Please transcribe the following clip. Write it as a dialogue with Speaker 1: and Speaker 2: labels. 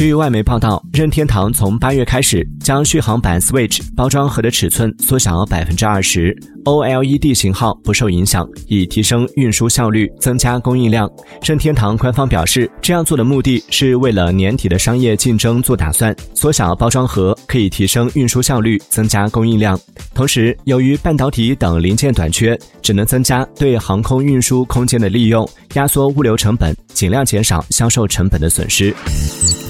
Speaker 1: 据外媒报道，任天堂从八月开始将续航版 Switch 包装盒的尺寸缩小百分之二十，OLED 型号不受影响，以提升运输效率、增加供应量。任天堂官方表示，这样做的目的是为了年底的商业竞争做打算。缩小包装盒可以提升运输效率、增加供应量。同时，由于半导体等零件短缺，只能增加对航空运输空间的利用，压缩物流成本，尽量减少销售成本的损失。